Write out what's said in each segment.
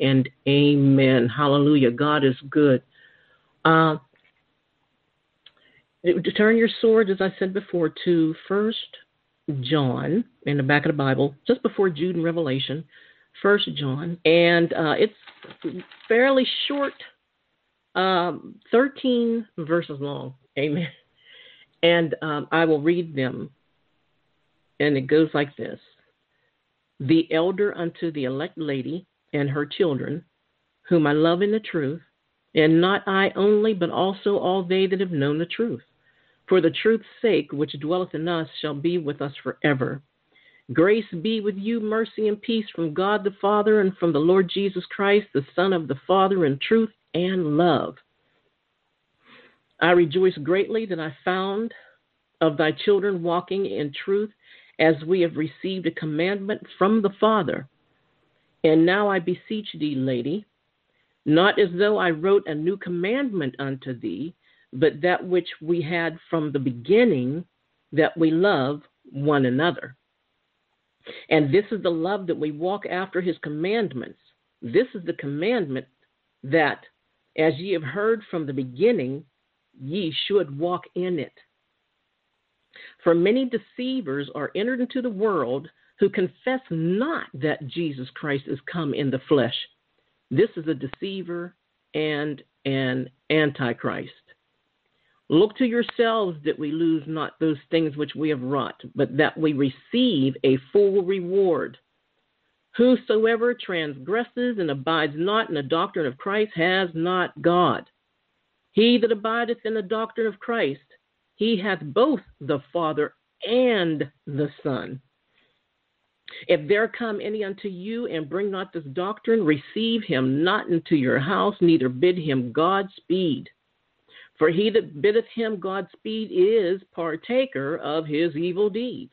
and amen. Hallelujah. God is good. Uh, turn your sword, as I said before, to First John in the back of the Bible, just before Jude and Revelation. First John, and uh, it's fairly short, um, 13 verses long. Amen. And um, I will read them, and it goes like this: The elder unto the elect lady and her children, whom I love in the truth, and not I only, but also all they that have known the truth. For the truth's sake, which dwelleth in us, shall be with us forever. Grace be with you, mercy and peace from God the Father and from the Lord Jesus Christ, the Son of the Father, in truth and love. I rejoice greatly that I found of thy children walking in truth as we have received a commandment from the Father. And now I beseech thee, lady, not as though I wrote a new commandment unto thee, but that which we had from the beginning, that we love one another. And this is the love that we walk after his commandments. This is the commandment that, as ye have heard from the beginning, ye should walk in it. For many deceivers are entered into the world who confess not that Jesus Christ is come in the flesh. This is a deceiver and an antichrist. Look to yourselves that we lose not those things which we have wrought, but that we receive a full reward. Whosoever transgresses and abides not in the doctrine of Christ has not God. He that abideth in the doctrine of Christ, he hath both the Father and the Son. If there come any unto you and bring not this doctrine, receive him not into your house, neither bid him Godspeed. For he that biddeth him Godspeed is partaker of his evil deeds.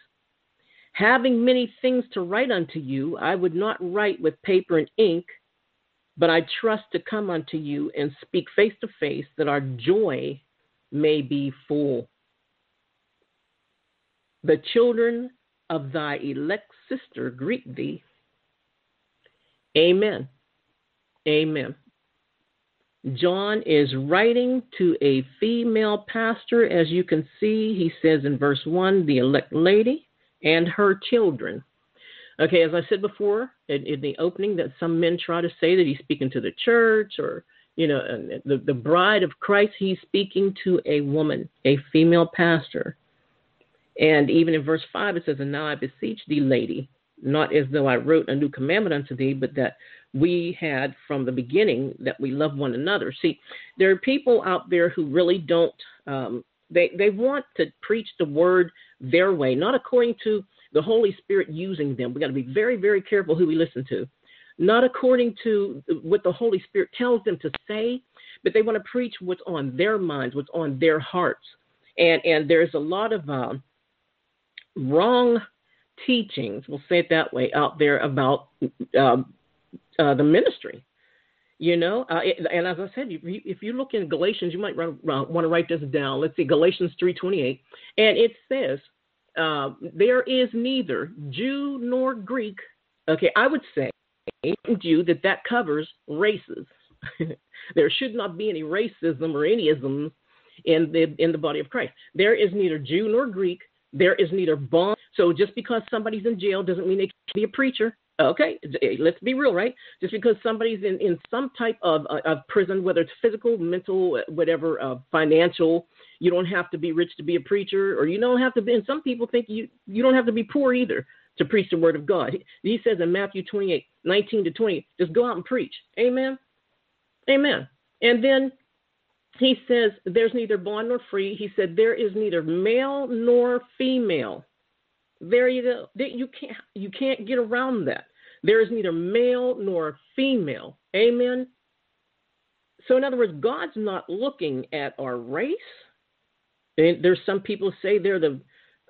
Having many things to write unto you, I would not write with paper and ink, but I trust to come unto you and speak face to face, that our joy may be full. The children of thy elect sister greet thee. Amen. Amen. John is writing to a female pastor. As you can see, he says in verse 1 the elect lady and her children. Okay, as I said before in, in the opening, that some men try to say that he's speaking to the church or, you know, the, the bride of Christ. He's speaking to a woman, a female pastor. And even in verse 5, it says, And now I beseech thee, lady, not as though I wrote a new commandment unto thee, but that we had from the beginning that we love one another. See, there are people out there who really don't, um, they, they want to preach the word their way, not according to the Holy Spirit using them. We got to be very, very careful who we listen to. Not according to what the Holy Spirit tells them to say, but they want to preach what's on their minds, what's on their hearts. And and there's a lot of um, wrong teachings, we'll say it that way, out there about uh, uh, the ministry. You know, uh, and as I said, if you, look in Galatians, you might run, want to write this down. Let's see, Galatians three twenty eight, and it says, uh, "There is neither Jew nor Greek." Okay, I would say, Jew that that covers races. there should not be any racism or any isms in the in the body of Christ. There is neither Jew nor Greek, there is neither bond. So just because somebody's in jail doesn't mean they can be a preacher. Okay, let's be real, right? Just because somebody's in, in some type of, uh, of prison, whether it's physical, mental, whatever, uh, financial, you don't have to be rich to be a preacher, or you don't have to be. And some people think you you don't have to be poor either to preach the word of God. He says in Matthew 28, 19 to 20, just go out and preach. Amen. Amen. And then he says there's neither bond nor free. He said there is neither male nor female. There you go. You can't you can't get around that. There is neither male nor female. Amen. So in other words, God's not looking at our race. And there's some people say they're the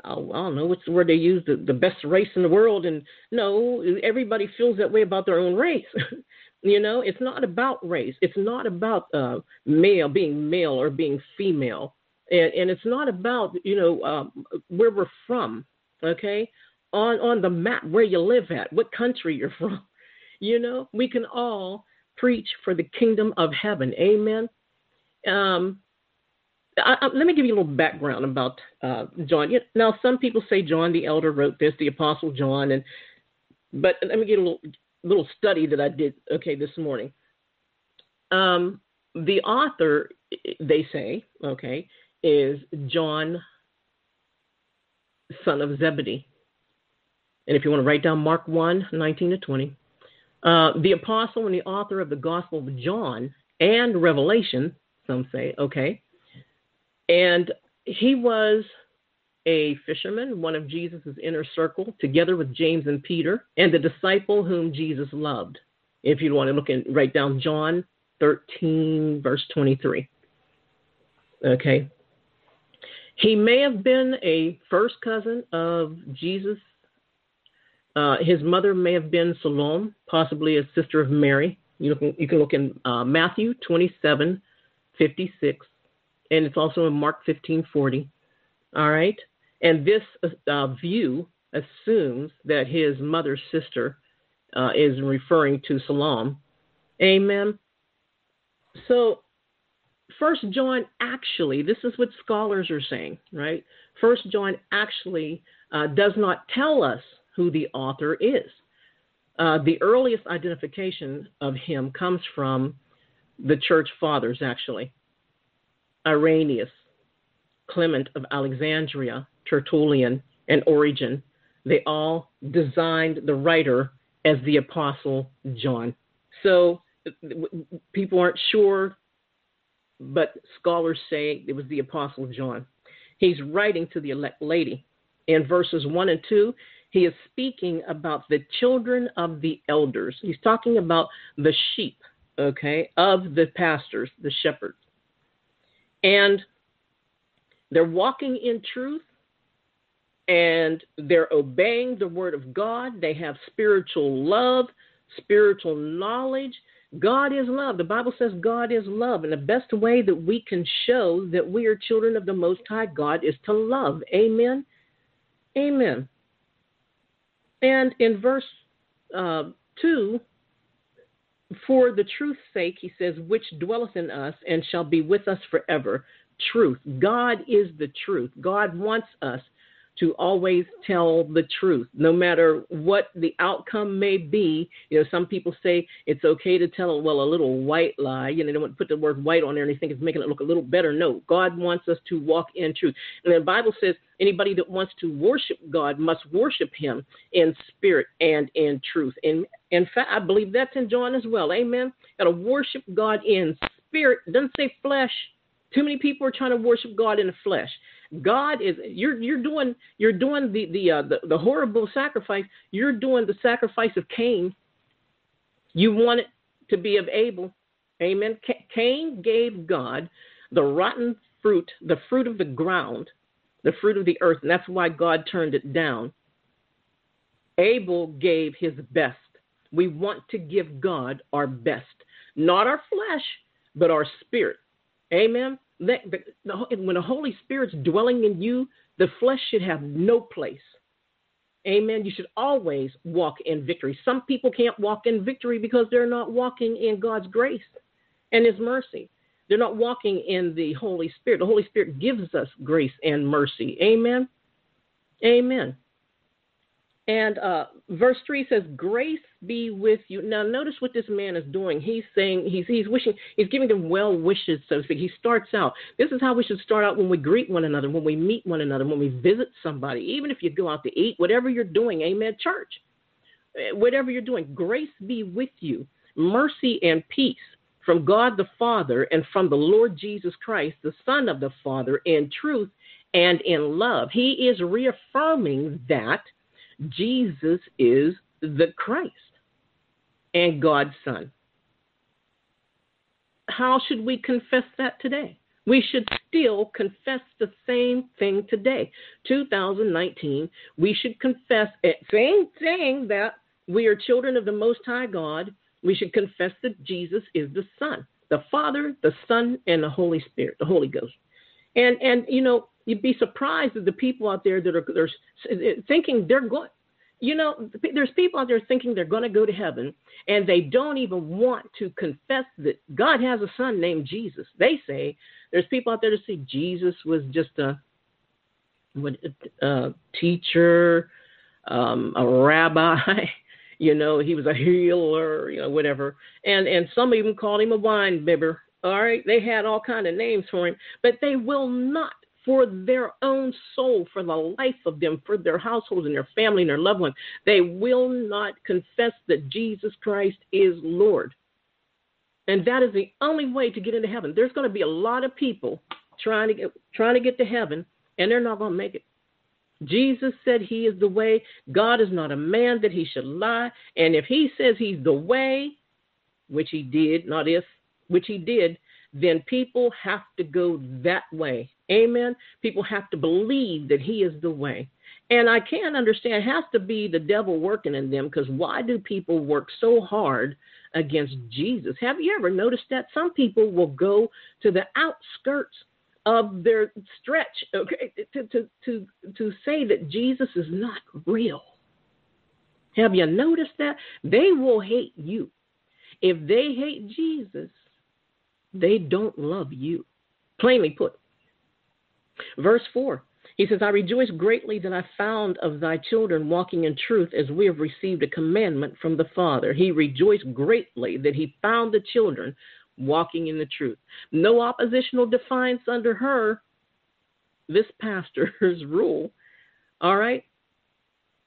oh, I don't know what's the word they use, the, the best race in the world. And no, everybody feels that way about their own race. You know, it's not about race. It's not about uh, male being male or being female, and, and it's not about you know um, where we're from. Okay, on on the map where you live at, what country you're from. you know, we can all preach for the kingdom of heaven. Amen. Um, I, I, let me give you a little background about uh, John. Now, some people say John the Elder wrote this, the Apostle John, and but let me get a little little study that I did. Okay, this morning. Um, the author, they say, okay, is John, son of Zebedee. And if you want to write down Mark 1, 19 to 20, uh, the apostle and the author of the Gospel of John and Revelation, some say, okay, and he was a fisherman, one of Jesus' inner circle, together with James and Peter, and the disciple whom Jesus loved. If you want to look and write down John 13, verse 23. Okay. He may have been a first cousin of Jesus. Uh, his mother may have been Salome, possibly a sister of Mary. You can, you can look in uh, Matthew 27, 56 and it's also in Mark 15:40. All right, and this uh, view assumes that his mother's sister uh, is referring to Salome. Amen. So, First John actually, this is what scholars are saying, right? First John actually uh, does not tell us who the author is. Uh, the earliest identification of him comes from the church fathers, actually. Irenaeus, Clement of Alexandria, Tertullian, and Origen, they all designed the writer as the Apostle John. So people aren't sure, but scholars say it was the Apostle John. He's writing to the elect lady. In verses 1 and 2, he is speaking about the children of the elders. He's talking about the sheep, okay, of the pastors, the shepherds. And they're walking in truth and they're obeying the word of God. They have spiritual love, spiritual knowledge. God is love. The Bible says God is love. And the best way that we can show that we are children of the Most High God is to love. Amen. Amen. And in verse uh, 2, for the truth's sake, he says, which dwelleth in us and shall be with us forever. Truth. God is the truth. God wants us to always tell the truth, no matter what the outcome may be. You know, some people say it's okay to tell, well, a little white lie. You know, they want to put the word white on there and they think it's making it look a little better. No, God wants us to walk in truth. And the Bible says anybody that wants to worship God must worship Him in spirit and in truth. And in fact, I believe that's in John as well. Amen. Got to worship God in spirit. It doesn't say flesh. Too many people are trying to worship God in the flesh. God is you're you're doing you're doing the the uh, the, the horrible sacrifice. You're doing the sacrifice of Cain. You want it to be of Abel. Amen. Cain gave God the rotten fruit, the fruit of the ground, the fruit of the earth, and that's why God turned it down. Abel gave his best. We want to give God our best, not our flesh, but our spirit. Amen. The, the, the, when the Holy Spirit's dwelling in you, the flesh should have no place. Amen. You should always walk in victory. Some people can't walk in victory because they're not walking in God's grace and His mercy. They're not walking in the Holy Spirit. The Holy Spirit gives us grace and mercy. Amen. Amen. And uh, verse three says, "Grace be with you." Now, notice what this man is doing. He's saying he's he's wishing he's giving them well wishes, so to speak. He starts out. This is how we should start out when we greet one another, when we meet one another, when we visit somebody, even if you go out to eat, whatever you're doing. Amen. Church, eh, whatever you're doing, grace be with you, mercy and peace from God the Father and from the Lord Jesus Christ, the Son of the Father, in truth and in love. He is reaffirming that Jesus is the Christ and God's Son. How should we confess that today? We should still confess the same thing today. 2019, we should confess it, same thing that we are children of the Most High God. We should confess that Jesus is the Son, the Father, the Son, and the Holy Spirit, the Holy Ghost. And and you know, you'd be surprised at the people out there that are, are thinking they're going You know, there's people out there thinking they're going to go to heaven and they don't even want to confess that God has a son named Jesus. They say there's people out there that say Jesus was just a, a teacher, um, a rabbi. You know, he was a healer. You know, whatever. And and some even called him a wine bibber. All right, they had all kind of names for him, but they will not for their own soul, for the life of them, for their households and their family and their loved ones. They will not confess that Jesus Christ is Lord. And that is the only way to get into heaven. There's going to be a lot of people trying to get trying to get to heaven, and they're not going to make it. Jesus said he is the way. God is not a man that he should lie. And if he says he's the way, which he did, not if, which he did, then people have to go that way. Amen. People have to believe that He is the way. And I can't understand, it has to be the devil working in them because why do people work so hard against Jesus? Have you ever noticed that? Some people will go to the outskirts of their stretch okay, to, to, to, to say that Jesus is not real. Have you noticed that? They will hate you. If they hate Jesus, they don't love you. Plainly put. Verse 4 he says, I rejoice greatly that I found of thy children walking in truth as we have received a commandment from the Father. He rejoiced greatly that he found the children walking in the truth. No oppositional defiance under her, this pastor's rule. All right?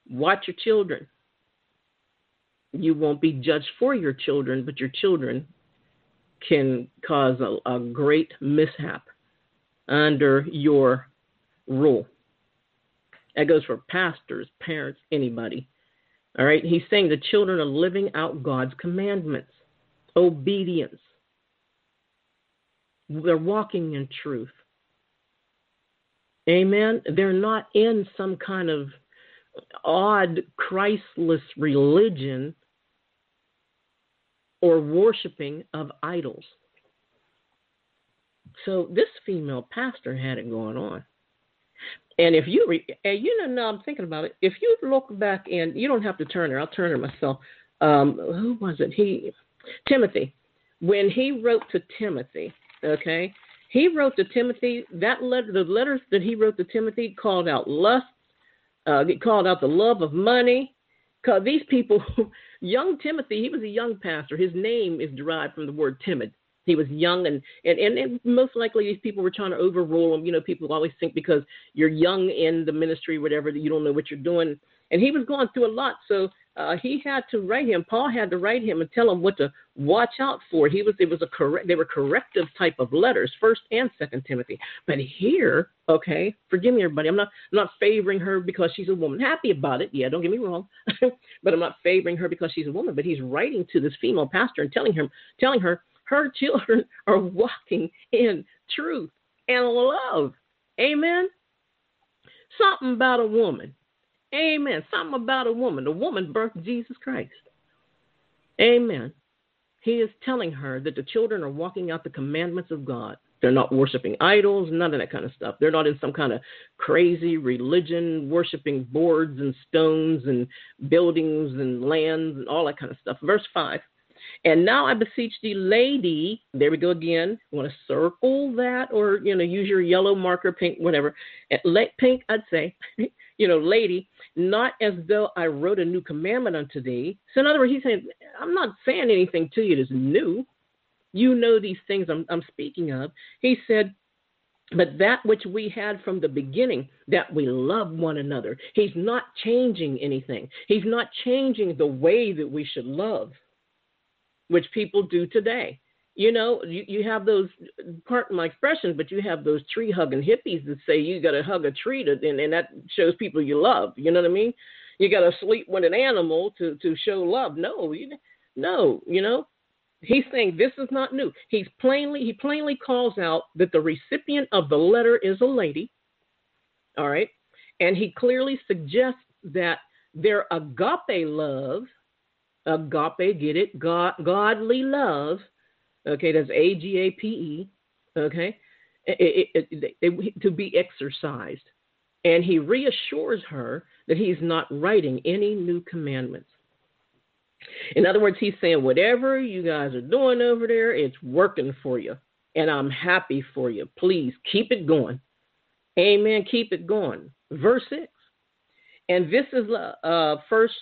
Watch your children. You won't be judged for your children, but your children can cause a, a great mishap under your rule. That goes for pastors, parents, anybody. All right. He's saying the children are living out God's commandments, obedience. They're walking in truth. Amen. They're not in some kind of odd, Christless religion or worshiping of idols. So this female pastor had it going on. And if you, re- and you know, now I'm thinking about it. If you look back and you don't have to turn her, I'll turn her myself. Um, who was it? He, Timothy. When he wrote to Timothy, okay, he wrote to Timothy that letter. The letters that he wrote to Timothy called out lust. Uh, called out the love of money. These people, young Timothy, he was a young pastor. His name is derived from the word timid he was young and, and and most likely these people were trying to overrule him. You know people always think because you're young in the ministry whatever that you don't know what you're doing. And he was going through a lot. So uh, he had to write him. Paul had to write him and tell him what to watch out for. He was it was a correct they were corrective type of letters first and second timothy. But here okay forgive me everybody. I'm not I'm not favoring her because she's a woman. Happy about it. Yeah don't get me wrong. But i'm not favoring her because she's a woman. But he's writing to this female pastor and telling him telling her her children are walking in truth and love. Amen. Something about a woman. Amen. Something about a woman. The woman birthed Jesus Christ. Amen. He is telling her that the children are walking out the commandments of God. They're not worshiping idols, none of that kind of stuff. They're not in some kind of crazy religion, worshiping boards and stones and buildings and lands and all that kind of stuff. Verse 5 and now I beseech thee, lady, there we go again. You want to circle that or, you know, use your yellow marker, pink, whatever. Pink, I'd say, you know, lady, not as though I wrote a new commandment unto thee. So in other words, he's saying, I'm not saying anything to you that's new. You know these things I'm, I'm speaking of. He said, but that which we had from the beginning, that we love one another. He's not changing anything. He's not changing the way that we should love which people do today. You know, you, you have those, pardon my expression, but you have those tree hugging hippies that say you got to hug a tree to, and, and that shows people you love. You know what I mean? You got to sleep with an animal to, to show love. No, you, no, you know, he's saying this is not new. He's plainly, he plainly calls out that the recipient of the letter is a lady. All right. And he clearly suggests that their agape love agape, get it? God, godly love. Okay, that's A G A P E. Okay, it, it, it, to be exercised. And he reassures her that he's not writing any new commandments. In other words, he's saying, whatever you guys are doing over there, it's working for you. And I'm happy for you. Please keep it going. Amen. Keep it going. Verse 6. And this is uh, First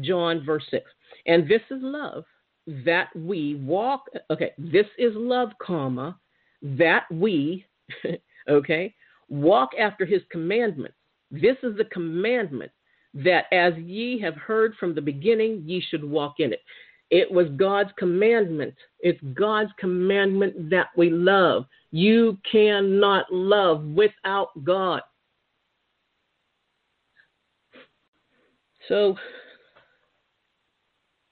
John, verse 6. And this is love, that we walk. Okay, this is love, comma, that we, okay, walk after his commandments. This is the commandment that as ye have heard from the beginning, ye should walk in it. It was God's commandment. It's God's commandment that we love. You cannot love without God. So,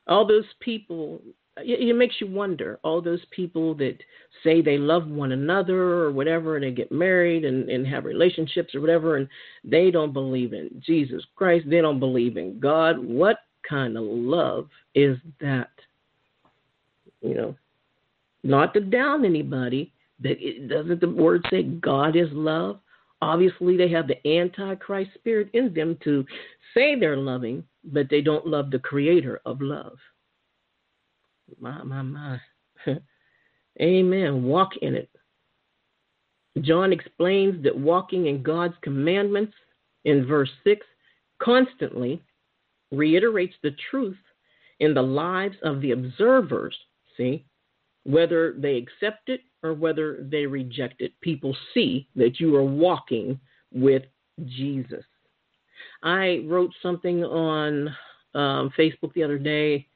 all those people, it, it, makes you wonder. All those people that say they love one another or whatever, and they get married and, and have relationships or whatever, and they don't believe in Jesus Christ, they don't believe in God. What kind of love is that? You know, not to down anybody, but it, doesn't the word say God is love? Obviously, they have the Antichrist spirit in them to say they're loving, but they don't love the creator of love. My, my, my. Amen. Walk in it. John explains that walking in God's commandments in verse 6 constantly reiterates the truth in the lives of the observers. See, whether they accept it or whether they reject it, people see that you are walking with Jesus. I wrote something on um, Facebook the other day.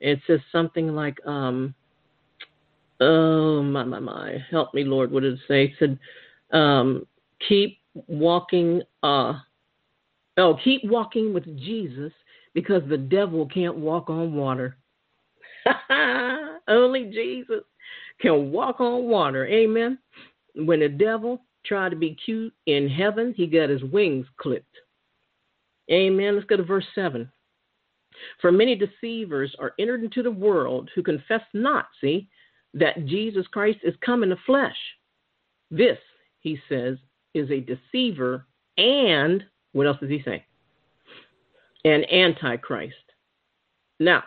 It says something like, um, "Oh my my my, help me, Lord." What did it say? It said, um, "Keep walking." Uh, oh, keep walking with Jesus because the devil can't walk on water. Only Jesus can walk on water. Amen. When the devil tried to be cute in heaven, he got his wings clipped. Amen. Let's go to verse 7. For many deceivers are entered into the world who confess not, see, that Jesus Christ is come in the flesh. This, he says, is a deceiver and, what else does he say? An antichrist. Now,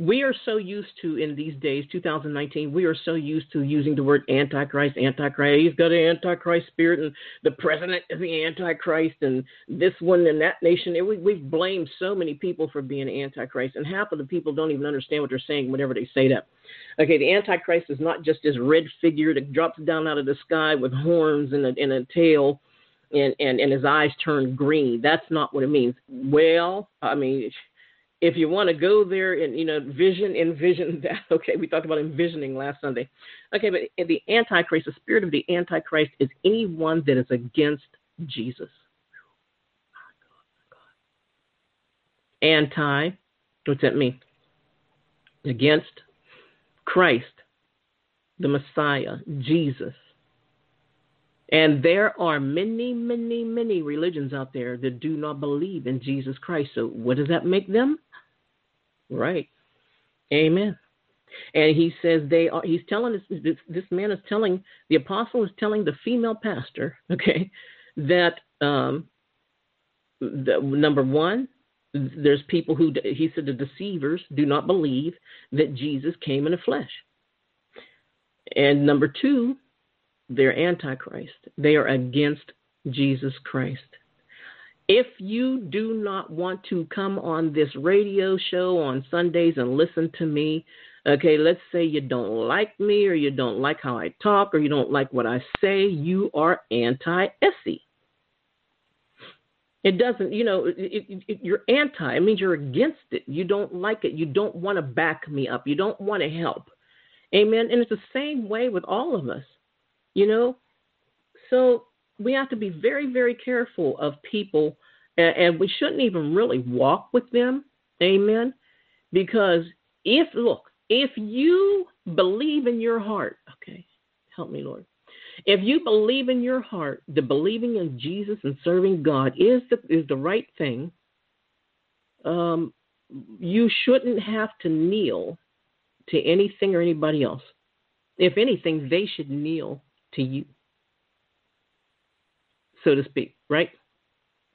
we are so used to in these days 2019 we are so used to using the word antichrist antichrist he's got an antichrist spirit and the president is the antichrist and this one and that nation. We, we've blamed so many people for being antichrist and half of the people don't even understand what they're saying whenever they say that. Okay the antichrist is not just this red figure that drops down out of the sky with horns and a, and a tail and, and, and his eyes turn green. That's not what it means. Well i mean if you want to go there and you know vision envision that okay we talked about envisioning last sunday okay but the antichrist the spirit of the antichrist is anyone that is against jesus anti what's that mean against christ the messiah jesus and there are many, many, many religions out there that do not believe in Jesus Christ. So, what does that make them? Right. Amen. And he says they are. He's telling this, this man is telling the apostle is telling the female pastor, okay, that um, the, number one, there's people who he said the deceivers do not believe that Jesus came in the flesh. And number two, they're antichrist. They are against Jesus Christ. If you do not want to come on this radio show on Sundays and listen to me, okay, let's say you don't like me or you don't like how I talk or you don't like what I say, you are anti Essie. It doesn't, you know, it, it, it, you're anti. It means you're against it. You don't like it. You don't want to back me up. You don't want to help. Amen. And it's the same way with all of us, you know. So we have to be very, very careful of people, and, and we shouldn't even really walk with them. Amen. Because if, look, if you believe in your heart, okay, help me, Lord. If you believe in your heart that believing in Jesus and serving God is the is the right thing, um, you shouldn't have to kneel to anything or anybody else. If anything, they should kneel to you so to speak, right?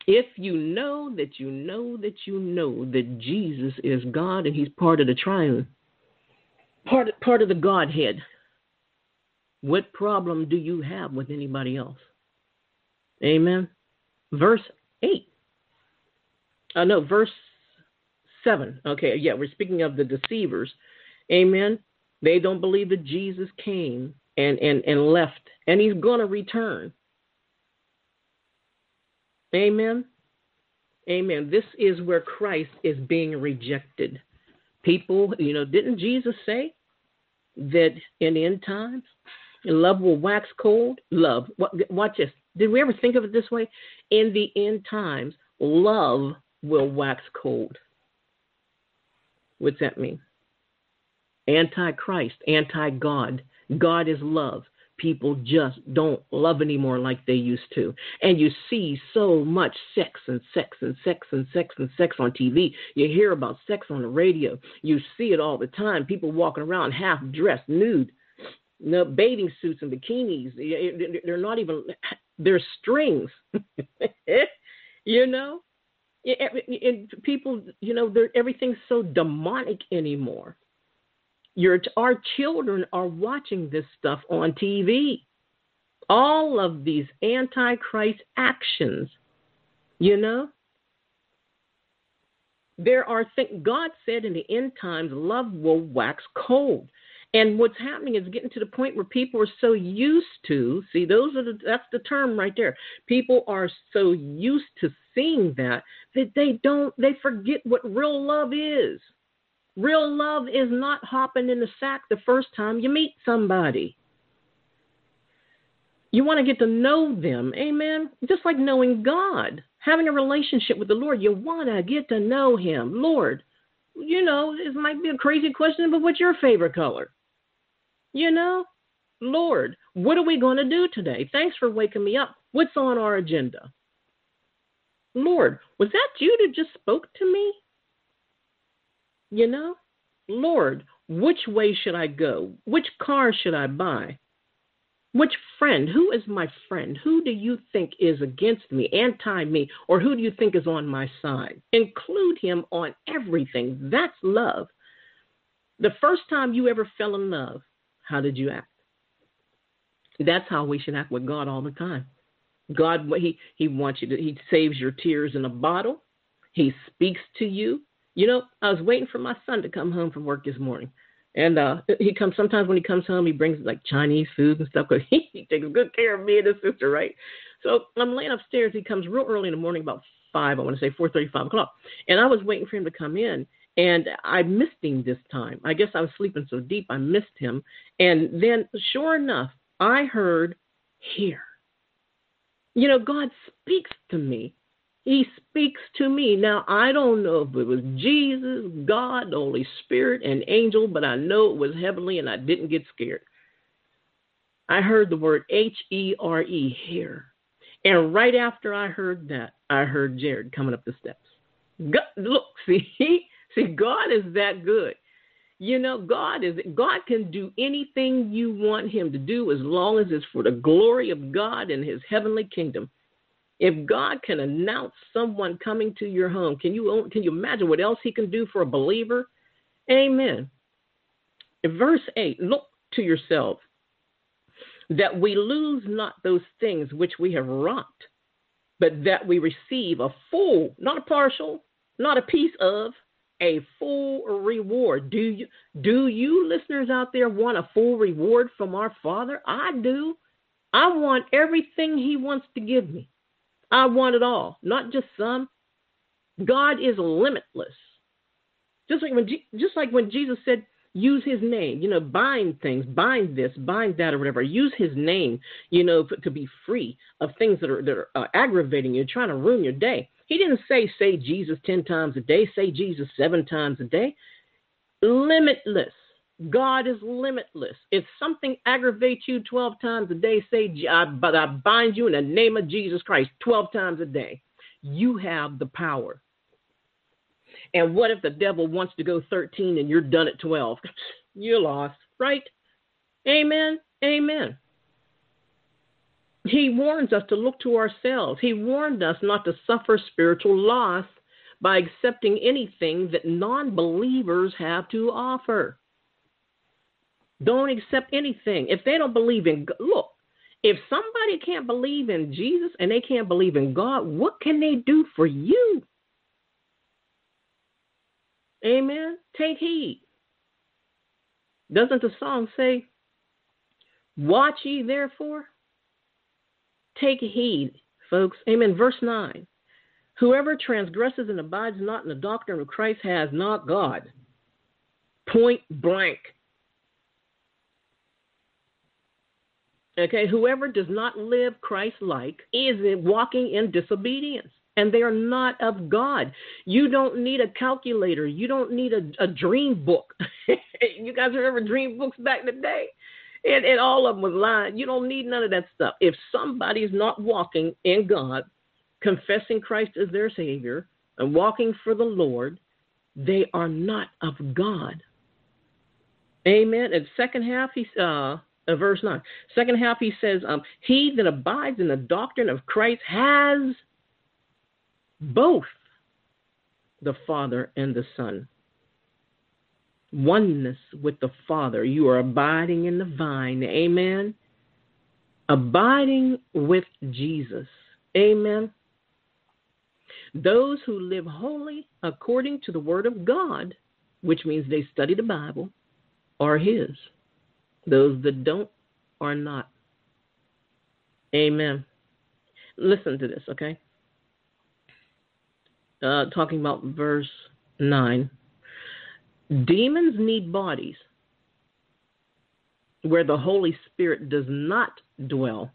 If you know that you know that you know that Jesus is God and He's part of the triune, part part of the Godhead, what problem do you have with anybody else? Amen. Verse eight. Uh, no, verse seven. Okay, yeah, we're speaking of the deceivers. Amen. They don't believe that Jesus came and and and left, and He's going to return. Amen. Amen. This is where Christ is being rejected. People, you know, didn't Jesus say that in end times, love will wax cold? Love. Watch this. Did we ever think of it this way? In the end times, love will wax cold. What's that mean? Antichrist, anti God. God is love people just don't love anymore like they used to. And you see so much sex and sex and sex and sex and sex on TV. You hear about sex on the radio. You see it all the time. People walking around half dressed, nude, no bathing suits and bikinis. They're not even. They're strings. you know. And people, you know, everything's so demonic anymore. Your, our children are watching this stuff on TV. All of these antichrist actions, you know. There are things, God said in the end times, love will wax cold. And what's happening is getting to the point where people are so used to see those are the that's the term right there. People are so used to seeing that that they don't they forget what real love is. Real love is not hopping in the sack the first time you meet somebody. You want to get to know them, amen? Just like knowing God, having a relationship with the Lord, you want to get to know Him. Lord, you know, this might be a crazy question, but what's your favorite color? You know, Lord, what are we going to do today? Thanks for waking me up. What's on our agenda? Lord, was that you that just spoke to me? You know, Lord, which way should I go? Which car should I buy? Which friend? Who is my friend? Who do you think is against me, anti me, or who do you think is on my side? Include him on everything. That's love. The first time you ever fell in love, how did you act? That's how we should act with God all the time. God, he, he wants you to, he saves your tears in a bottle. He speaks to you. You know, I was waiting for my son to come home from work this morning. And uh, he comes sometimes when he comes home, he brings like Chinese food and stuff because he, he takes good care of me and his sister, right? So I'm laying upstairs. He comes real early in the morning, about five. I want to say four thirty, five o'clock. And I was waiting for him to come in, and I missed him this time. I guess I was sleeping so deep, I missed him. And then, sure enough, I heard here. You know, God speaks to me he speaks to me. Now, I don't know if it was Jesus, God, the Holy Spirit, an angel, but I know it was heavenly and I didn't get scared. I heard the word H E R E here. And right after I heard that, I heard Jared coming up the steps. God, look, see, see, God is that good. You know, God is God can do anything you want him to do as long as it's for the glory of God and his heavenly kingdom. If God can announce someone coming to your home, can you can you imagine what else he can do for a believer? Amen. In verse 8, look to yourself that we lose not those things which we have wrought, but that we receive a full, not a partial, not a piece of, a full reward. Do you do you listeners out there want a full reward from our Father? I do. I want everything he wants to give me. I want it all, not just some. God is limitless. Just like when just like when Jesus said, use his name, you know, bind things, bind this, bind that, or whatever. Use his name, you know, to be free of things that are that are uh, aggravating you, trying to ruin your day. He didn't say say Jesus ten times a day, say Jesus seven times a day. Limitless. God is limitless. If something aggravates you 12 times a day, say, but I bind you in the name of Jesus Christ 12 times a day. You have the power. And what if the devil wants to go 13 and you're done at 12? you're lost, right? Amen. Amen. He warns us to look to ourselves. He warned us not to suffer spiritual loss by accepting anything that non believers have to offer. Don't accept anything. If they don't believe in look, if somebody can't believe in Jesus and they can't believe in God, what can they do for you? Amen. Take heed. Doesn't the song say, Watch ye therefore? Take heed, folks. Amen. Verse 9. Whoever transgresses and abides not in the doctrine of Christ has not God. Point blank. Okay, whoever does not live Christ like is walking in disobedience, and they are not of God. You don't need a calculator, you don't need a, a dream book. you guys remember dream books back in the day? And, and all of them was lying. You don't need none of that stuff. If somebody's not walking in God, confessing Christ as their Savior, and walking for the Lord, they are not of God. Amen. And second half, he's uh, uh, verse 9. Second half, he says, um, He that abides in the doctrine of Christ has both the Father and the Son. Oneness with the Father. You are abiding in the vine. Amen. Abiding with Jesus. Amen. Those who live holy according to the Word of God, which means they study the Bible, are His. Those that don't are not. Amen. Listen to this, okay? Uh, talking about verse 9. Demons need bodies where the Holy Spirit does not dwell.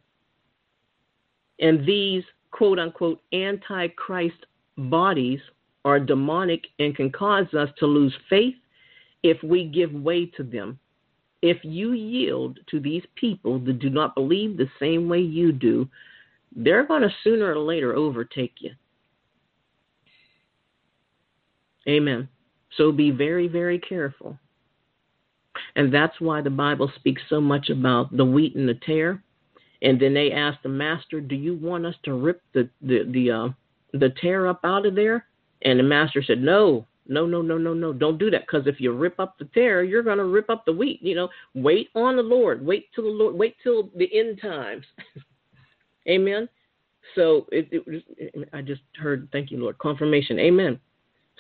And these quote unquote antichrist bodies are demonic and can cause us to lose faith if we give way to them if you yield to these people that do not believe the same way you do, they're going to sooner or later overtake you. Amen. So be very, very careful. And that's why the Bible speaks so much about the wheat and the tare. And then they asked the master, "Do you want us to rip the the the uh, the tare up out of there?" And the master said, "No, no, no, no, no, no. Don't do that because if you rip up the tare, you're going to rip up the wheat. You know, wait on the Lord. Wait till the Lord. Wait till the end times. Amen. So it, it, I just heard, thank you, Lord, confirmation. Amen.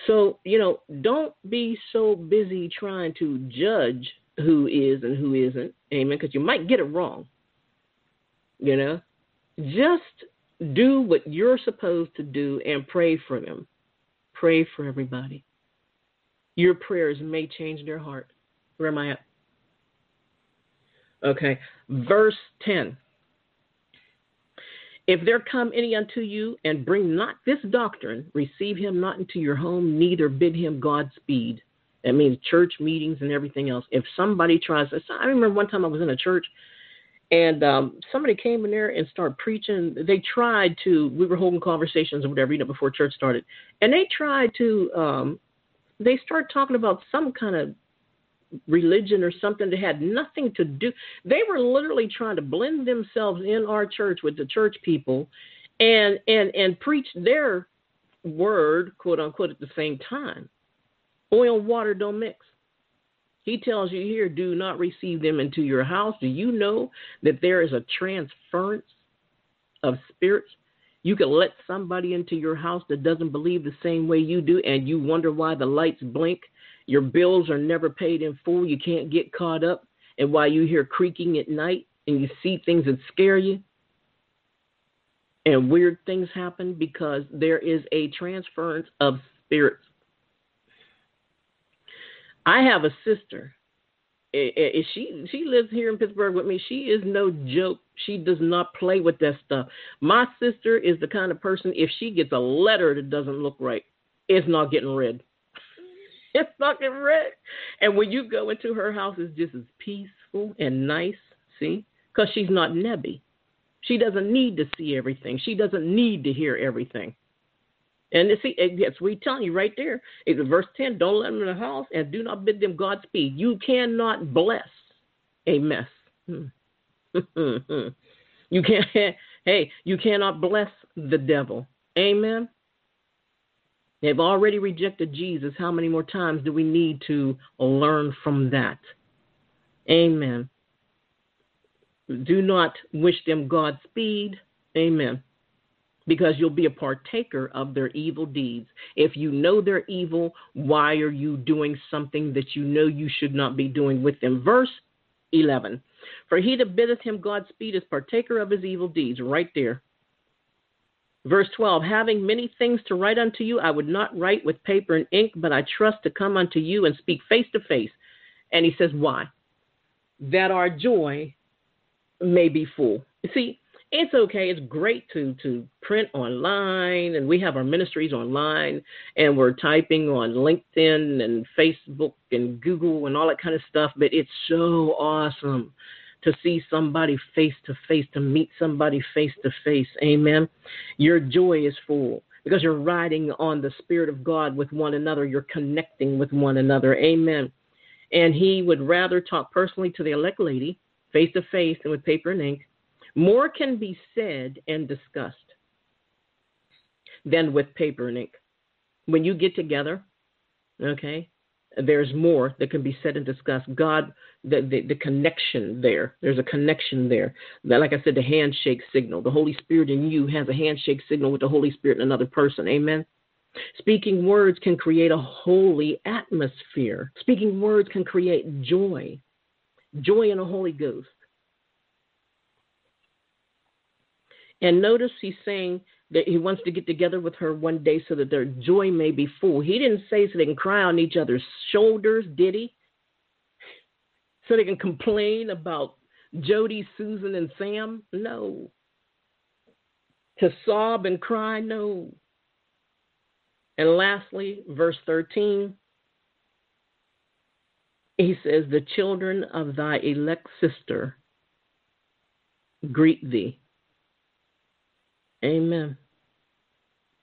So, you know, don't be so busy trying to judge who is and who isn't. Amen. Because you might get it wrong. You know, just do what you're supposed to do and pray for them. Pray for everybody your prayers may change their heart. Where am I at? Okay, verse 10. If there come any unto you and bring not this doctrine, receive him not into your home, neither bid him Godspeed. That means church meetings and everything else. If somebody tries, I remember one time I was in a church and um, somebody came in there and started preaching. They tried to, we were holding conversations or whatever, you know, before church started, and they tried to um, they start talking about some kind of religion or something that had nothing to do. They were literally trying to blend themselves in our church with the church people, and and and preach their word, quote unquote, at the same time. Oil and water don't mix. He tells you here, do not receive them into your house. Do you know that there is a transference of spirits you can let somebody into your house that doesn't believe the same way you do, and you wonder why the lights blink. Your bills are never paid in full. You can't get caught up. And why you hear creaking at night and you see things that scare you. And weird things happen because there is a transference of spirits. I have a sister if she she lives here in Pittsburgh with me. She is no joke. She does not play with that stuff. My sister is the kind of person if she gets a letter that doesn't look right, it's not getting read. it's not getting read. And when you go into her house, it's just as peaceful and nice. See, because she's not nebby. She doesn't need to see everything. She doesn't need to hear everything. And see, yes, we telling you right there. It's verse 10 don't let them in the house and do not bid them Godspeed. You cannot bless a mess. Hmm. You can't. Hey, you cannot bless the devil. Amen. They've already rejected Jesus. How many more times do we need to learn from that? Amen. Do not wish them Godspeed. Amen. Because you'll be a partaker of their evil deeds. If you know they're evil, why are you doing something that you know you should not be doing with them? Verse 11. For he that biddeth him Godspeed is partaker of his evil deeds. Right there. Verse 12 Having many things to write unto you, I would not write with paper and ink, but I trust to come unto you and speak face to face. And he says, Why? That our joy may be full. See, it's okay. It's great to to print online, and we have our ministries online, and we're typing on LinkedIn and Facebook and Google and all that kind of stuff. But it's so awesome to see somebody face to face, to meet somebody face to face. Amen. Your joy is full because you're riding on the Spirit of God with one another. You're connecting with one another. Amen. And he would rather talk personally to the elect lady, face to face, than with paper and ink more can be said and discussed than with paper and ink. When you get together, okay, there's more that can be said and discussed. God, the, the, the connection there, there's a connection there. Like I said, the handshake signal. The Holy Spirit in you has a handshake signal with the Holy Spirit in another person. Amen. Speaking words can create a holy atmosphere. Speaking words can create joy, joy in the Holy Ghost. And notice he's saying that he wants to get together with her one day so that their joy may be full. He didn't say so they can cry on each other's shoulders, did he? So they can complain about Jody, Susan, and Sam? No. To sob and cry? No. And lastly, verse 13, he says, The children of thy elect sister greet thee. Amen.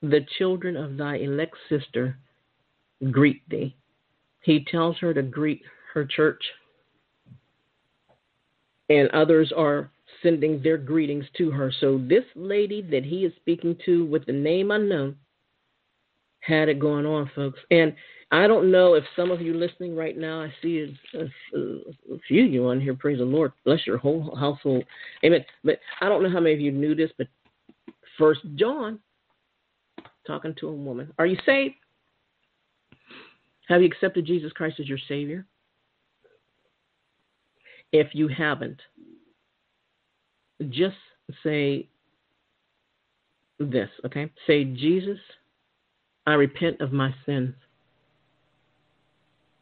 The children of thy elect sister greet thee. He tells her to greet her church, and others are sending their greetings to her. So, this lady that he is speaking to with the name unknown had it going on, folks. And I don't know if some of you listening right now, I see a, a, few of you on here, praise the Lord, bless your whole household. Amen. But I don't know how many of you knew this, but First John, talking to a woman. Are you saved? Have you accepted Jesus Christ as your Savior? If you haven't, just say this, okay? Say, Jesus, I repent of my sins.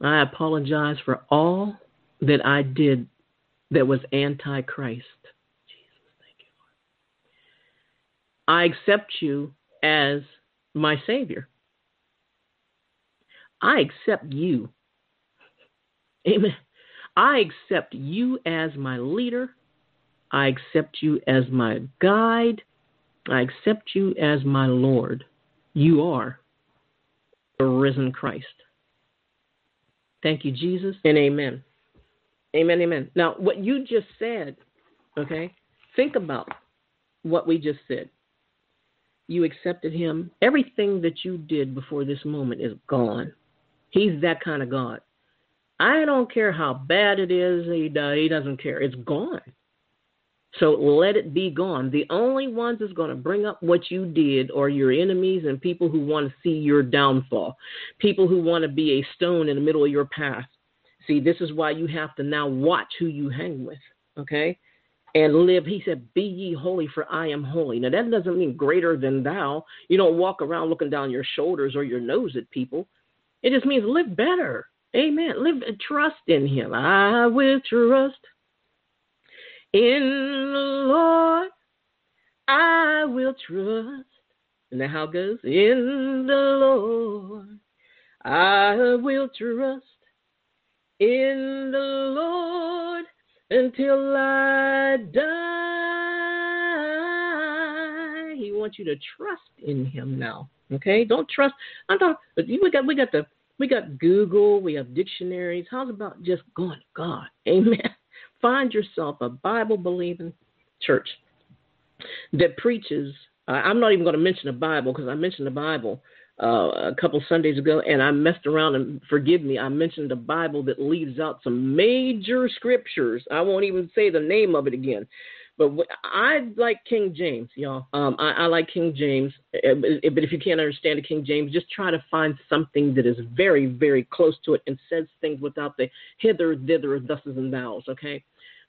I apologize for all that I did that was anti Christ. I accept you as my Savior. I accept you. Amen. I accept you as my leader. I accept you as my guide. I accept you as my Lord. You are the risen Christ. Thank you, Jesus, and amen. Amen, amen. Now, what you just said, okay, think about what we just said you accepted him, everything that you did before this moment is gone. He's that kind of God. I don't care how bad it is, he, he doesn't care. It's gone. So let it be gone. The only ones that's going to bring up what you did are your enemies and people who want to see your downfall, people who want to be a stone in the middle of your path. See, this is why you have to now watch who you hang with, okay? And live. He said, Be ye holy, for I am holy. Now, that doesn't mean greater than thou. You don't walk around looking down your shoulders or your nose at people. It just means live better. Amen. Live and trust in Him. I will trust in the Lord. I will trust. And now how it goes? In the Lord. I will trust in the Lord until I die. He wants you to trust in him now. Okay? Don't trust I'm talking we got we got the we got Google, we have dictionaries. How's about just going to God? Amen. Find yourself a Bible believing church. that preaches. I'm not even going to mention the Bible because I mentioned the Bible uh, a couple Sundays ago, and I messed around and forgive me. I mentioned a Bible that leaves out some major scriptures. I won't even say the name of it again. But I like King James, y'all. Um, I, I like King James. Eh, but if you can't understand the King James, just try to find something that is very, very close to it and says things without the hither, thither, thuses, and thous. Okay.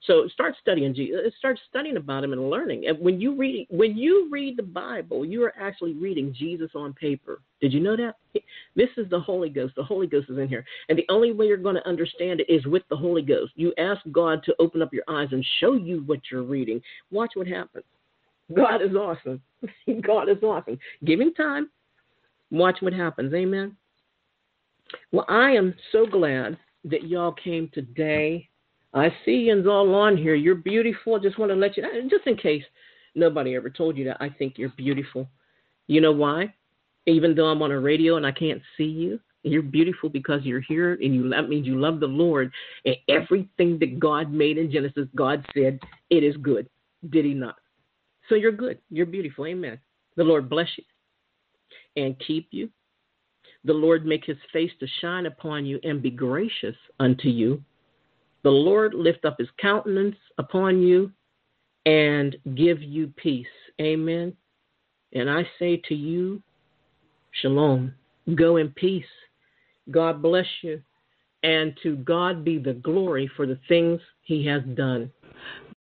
So start studying Jesus. Uh, start studying about him and learning. And when you read when you read the Bible, you are actually reading Jesus on paper. Did you know that? This is the Holy Ghost. The Holy Ghost is in here. And the only way you're going to understand it is with the Holy Ghost. You ask God to open up your eyes and show you what you're reading. Watch what happens. God is awesome. God is awesome. Give him time. Watch what happens. Amen. Well, I am so glad that y'all came today I see you and it's all on here. You're beautiful. I Just want to let you, just in case nobody ever told you that, I think you're beautiful. You know why? Even though I'm on a radio and I can't see you, you're beautiful because you're here and you that means you love the Lord. And everything that God made in Genesis, God said it is good. Did he not? So you're good. You're beautiful. Amen. The Lord bless you and keep you. The Lord make his face to shine upon you and be gracious unto you the Lord lift up his countenance upon you and give you peace. Amen. And I say to you, Shalom. Go in peace. God bless you. And to God be the glory for the things he has done.